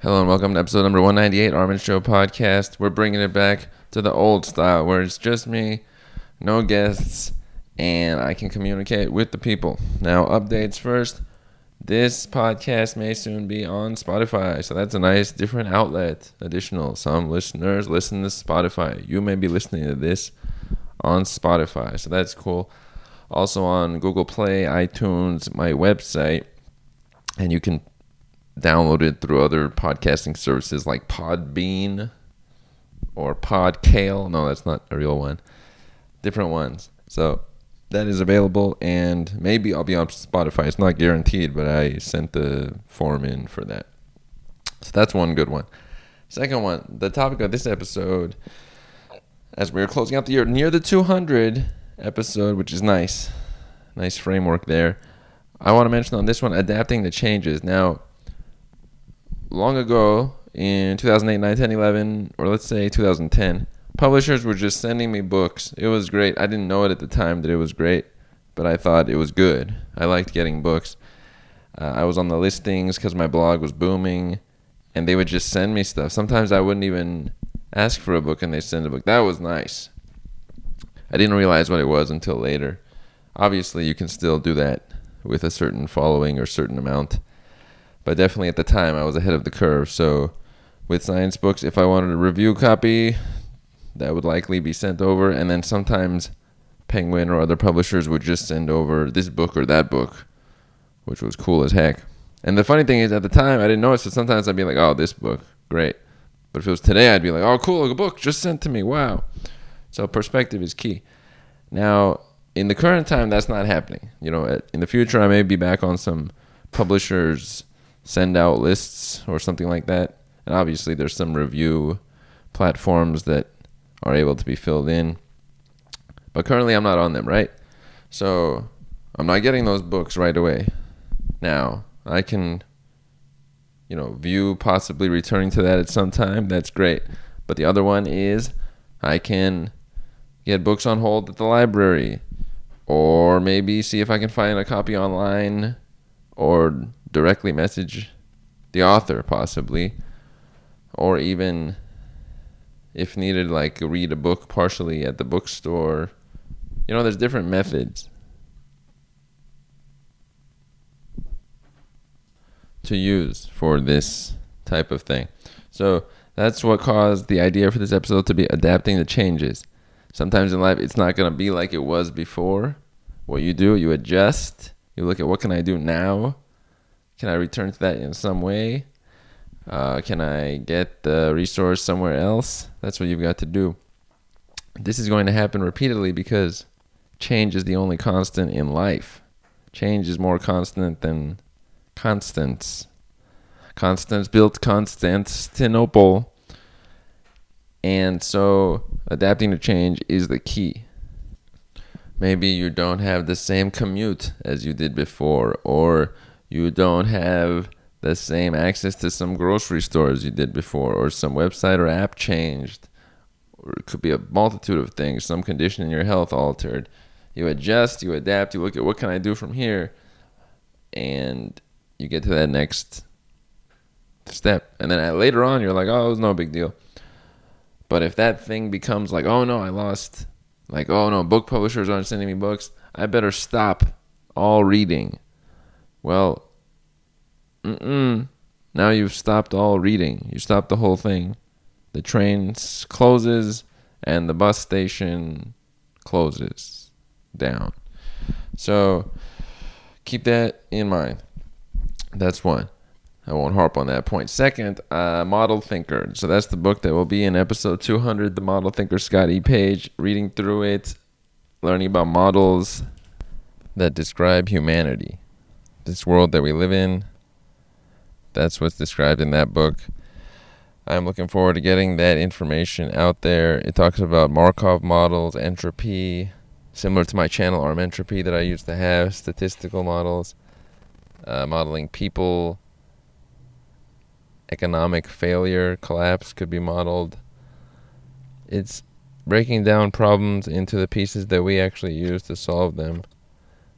Hello and welcome to episode number 198 Armen Show podcast. We're bringing it back to the old style where it's just me, no guests, and I can communicate with the people. Now, updates first. This podcast may soon be on Spotify, so that's a nice different outlet. Additional, some listeners listen to Spotify. You may be listening to this on Spotify, so that's cool. Also on Google Play, iTunes, my website, and you can download it through other podcasting services like Podbean or Podkale. No, that's not a real one. Different ones. So that is available, and maybe I'll be on Spotify. It's not guaranteed, but I sent the form in for that. So that's one good one. Second one, the topic of this episode, as we are closing out the year, near the 200 episode, which is nice. Nice framework there. I want to mention on this one adapting to changes. Now, long ago in 2008, 9, 10, 11, or let's say 2010, publishers were just sending me books. It was great. I didn't know it at the time that it was great, but I thought it was good. I liked getting books. Uh, I was on the listings because my blog was booming, and they would just send me stuff. Sometimes I wouldn't even ask for a book, and they send a book. That was nice. I didn't realize what it was until later. Obviously, you can still do that with a certain following or certain amount, but definitely at the time I was ahead of the curve. So, with science books, if I wanted a review copy, that would likely be sent over, and then sometimes Penguin or other publishers would just send over this book or that book, which was cool as heck. And the funny thing is, at the time, I didn't know it, so sometimes I'd be like, oh, this book, great. But if it was today, I'd be like, oh, cool, a book just sent to me, wow. So perspective is key. Now, in the current time, that's not happening. You know, in the future, I may be back on some publishers send out lists or something like that. And obviously, there's some review platforms that are able to be filled in. But currently, I'm not on them, right? So I'm not getting those books right away. Now, I can, you know, view possibly returning to that at some time. That's great. But the other one is I can get books on hold at the library or maybe see if I can find a copy online or directly message the author possibly or even if needed, like read a book partially at the bookstore. You know, there's different methods to use for this type of thing. So that's what caused the idea for this episode to be adapting to changes. Sometimes in life, it's not going to be like it was before. What you do, you adjust. You look at what can I do now? Can I return to that in some way? Uh, can I get the resource somewhere else? That's what you've got to do. This is going to happen repeatedly because change is the only constant in life. Change is more constant than constants. Constance built Constantinople. And so adapting to change is the key. Maybe you don't have the same commute as you did before, or you don't have the same access to some grocery stores you did before, or some website or app changed, or it could be a multitude of things, some condition in your health altered. You adjust, you adapt, you look at what can I do from here, and you get to that next step. And then later on, you're like, oh, it was no big deal. But if that thing becomes like, oh no, I lost, like, oh no, book publishers aren't sending me books, I better stop all reading. Well, Mm-mm. Now you've stopped all reading. You stopped the whole thing. The train closes and the bus station closes down. So keep that in mind. That's one. I won't harp on that point. Second, uh, Model Thinker. So that's the book that will be in episode 200, The Model Thinker, Scott E. Page. Reading through it, learning about models that describe humanity, this world that we live in, that's what's described in that book. I'm looking forward to getting that information out there. It talks about Markov models, entropy, similar to my channel ARM Entropy that I used to have, statistical models, uh, modeling people, economic failure, collapse could be modeled. It's breaking down problems into the pieces that we actually use to solve them,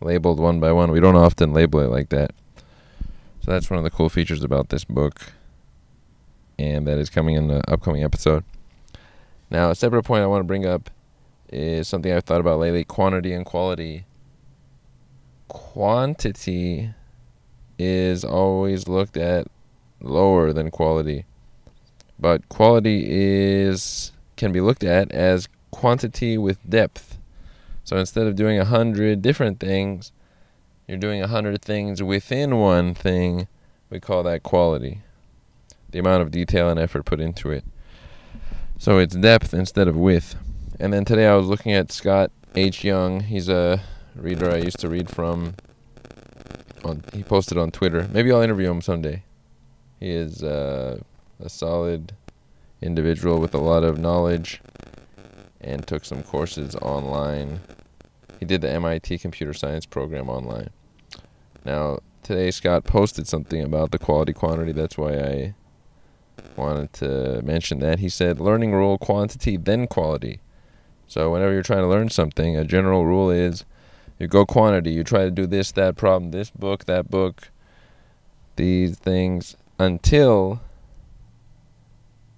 labeled one by one. We don't often label it like that. So that's one of the cool features about this book. and that is coming in the upcoming episode. Now, a separate point I want to bring up is something I've thought about lately quantity and quality. Quantity is always looked at lower than quality, but quality is can be looked at as quantity with depth. So instead of doing a hundred different things, you're doing a hundred things within one thing. We call that quality. The amount of detail and effort put into it. So it's depth instead of width. And then today I was looking at Scott H. Young. He's a reader I used to read from. On, he posted on Twitter. Maybe I'll interview him someday. He is uh, a solid individual with a lot of knowledge and took some courses online. He did the MIT computer science program online. Now, today Scott posted something about the quality quantity. That's why I wanted to mention that. He said learning rule quantity then quality. So whenever you're trying to learn something, a general rule is you go quantity. You try to do this, that problem, this book, that book, these things until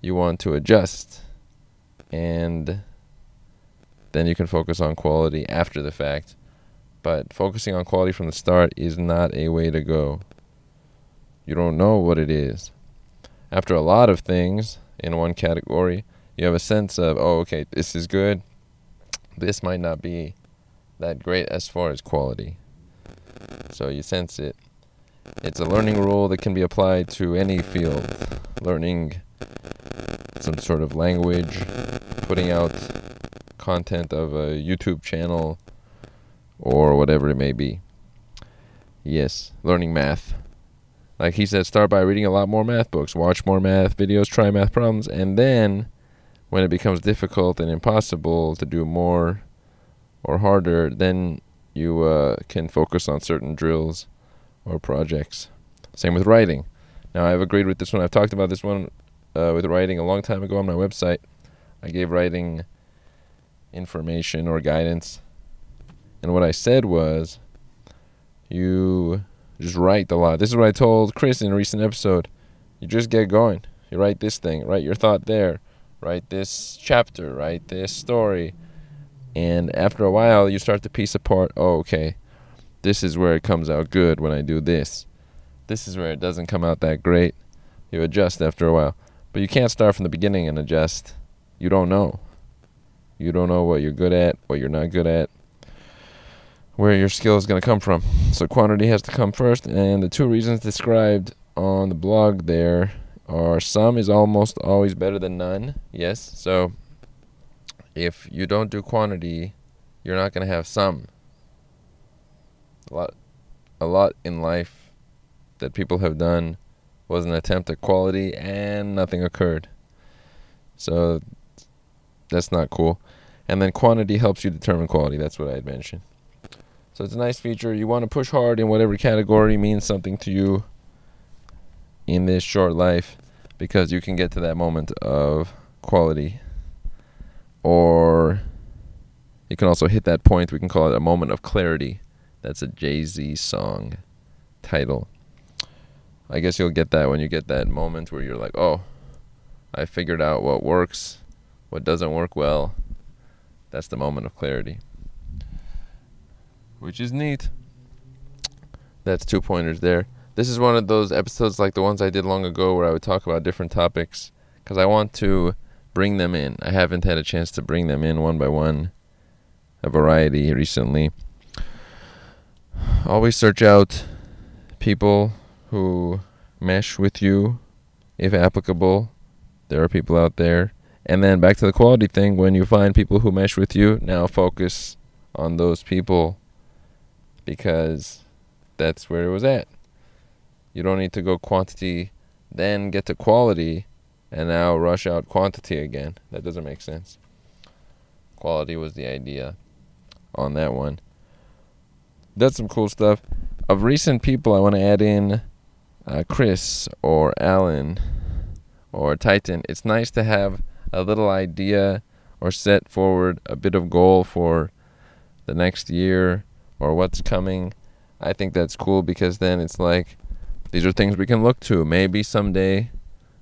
you want to adjust. And then you can focus on quality after the fact. But focusing on quality from the start is not a way to go. You don't know what it is. After a lot of things in one category, you have a sense of, oh, okay, this is good. This might not be that great as far as quality. So you sense it. It's a learning rule that can be applied to any field. Learning some sort of language, putting out content of a YouTube channel, or whatever it may be. Yes, learning math. Like he said, start by reading a lot more math books, watch more math videos, try math problems, and then when it becomes difficult and impossible to do more or harder, then you uh, can focus on certain drills or projects. Same with writing. Now, I've agreed with this one. I've talked about this one uh, with writing a long time ago on my website. I gave writing information or guidance. And what I said was, you just write a lot. This is what I told Chris in a recent episode. You just get going. You write this thing, write your thought there, write this chapter, write this story. And after a while, you start to piece apart, oh, okay, this is where it comes out good when I do this. This is where it doesn't come out that great. You adjust after a while. But you can't start from the beginning and adjust. You don't know. You don't know what you're good at, what you're not good at, where your skill is going to come from. So quantity has to come first, and the two reasons described on the blog there are some is almost always better than none. Yes. So if you don't do quantity, you're not going to have some. A lot a lot in life that people have done was an attempt at quality and nothing occurred. So that's not cool. And then quantity helps you determine quality. That's what I had mentioned. So it's a nice feature. You want to push hard in whatever category means something to you in this short life because you can get to that moment of quality. Or you can also hit that point. We can call it a moment of clarity. That's a Jay Z song title. I guess you'll get that when you get that moment where you're like, oh, I figured out what works, what doesn't work well. That's the moment of clarity. Which is neat. That's two pointers there. This is one of those episodes like the ones I did long ago where I would talk about different topics because I want to bring them in. I haven't had a chance to bring them in one by one, a variety recently. Always search out people who mesh with you, if applicable. There are people out there. And then back to the quality thing when you find people who mesh with you, now focus on those people because that's where it was at. You don't need to go quantity, then get to quality, and now rush out quantity again. That doesn't make sense. Quality was the idea on that one. That's some cool stuff. Of recent people, I want to add in uh, Chris or Alan or Titan, it's nice to have a little idea or set forward a bit of goal for the next year or what's coming. I think that's cool because then it's like these are things we can look to. Maybe someday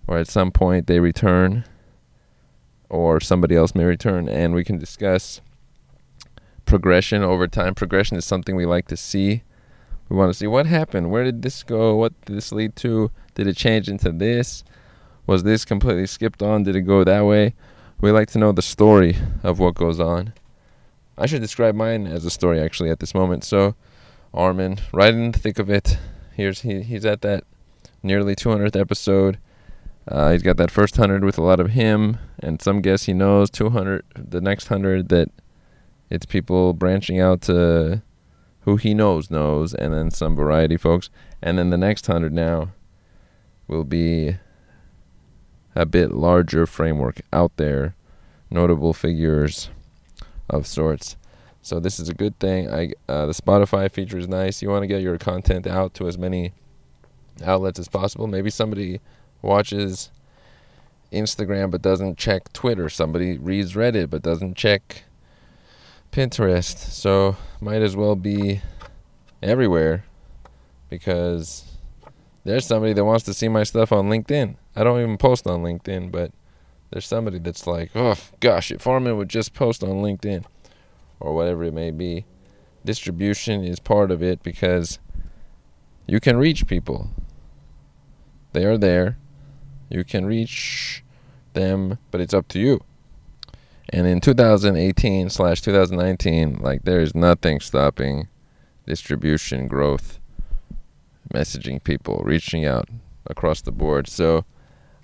or at some point they return, or somebody else may return, and we can discuss progression over time. Progression is something we like to see. We want to see what happened. Where did this go? What did this lead to? Did it change into this? Was this completely skipped on? Did it go that way? We like to know the story of what goes on. I should describe mine as a story actually at this moment. So, Armen, right in the thick of it. Here's he he's at that nearly 200th episode. Uh, he's got that first hundred with a lot of him and some guests he knows. 200, the next hundred that it's people branching out to who he knows knows, and then some variety folks. And then the next hundred now will be a bit larger framework out there, notable figures of sorts. So this is a good thing. I uh, the Spotify feature is nice. You want to get your content out to as many outlets as possible. Maybe somebody watches Instagram but doesn't check Twitter. Somebody reads Reddit but doesn't check Pinterest. So might as well be everywhere because there's somebody that wants to see my stuff on LinkedIn. I don't even post on LinkedIn, but there's somebody that's like, oh gosh, if Armen would just post on LinkedIn or whatever it may be. Distribution is part of it because you can reach people. They are there. You can reach them, but it's up to you. And in 2018 slash 2019, like there is nothing stopping distribution growth, messaging people, reaching out across the board. So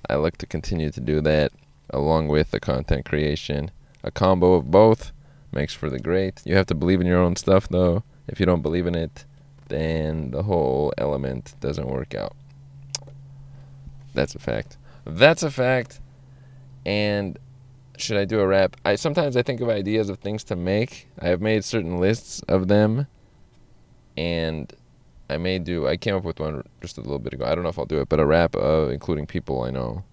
I look to continue to do that along with the content creation. A combo of both makes for the great. You have to believe in your own stuff though. If you don't believe in it, then the whole element doesn't work out. That's a fact. That's a fact. And should I do a rap? I sometimes I think of ideas of things to make. I have made certain lists of them and I may do. I came up with one just a little bit ago. I don't know if I'll do it, but a rap of including people I know,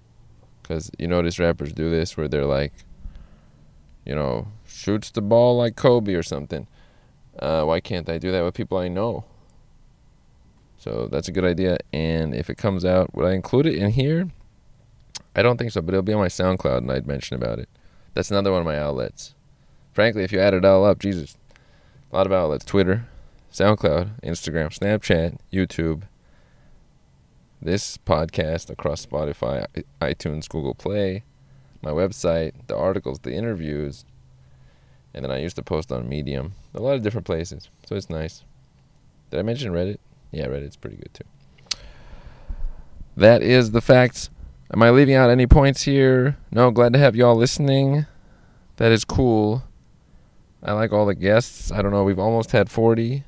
because you notice rappers do this where they're like, you know, shoots the ball like Kobe or something. Uh, why can't I do that with people I know? So that's a good idea. And if it comes out, would I include it in here? I don't think so, but it'll be on my SoundCloud, and I'd mention about it. That's another one of my outlets. Frankly, if you add it all up, Jesus, a lot of outlets. Twitter, SoundCloud, Instagram, Snapchat, YouTube, this podcast across Spotify, iTunes, Google Play, my website, the articles, the interviews, and then I used to post on Medium, a lot of different places. So it's nice. Did I mention Reddit? Yeah, Reddit's pretty good too. That is the facts. Am I leaving out any points here? No, glad to have y'all listening. That is cool. I like all the guests. I don't know, we've almost had 40.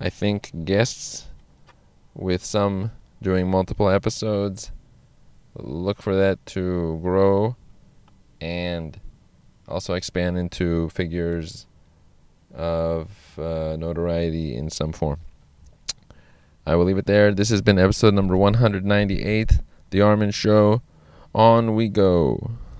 I think, guests, with some doing multiple episodes. Look for that to grow and also expand into figures of uh, notoriety in some form. I will leave it there. This has been episode number 198, The Armen Show. On we go.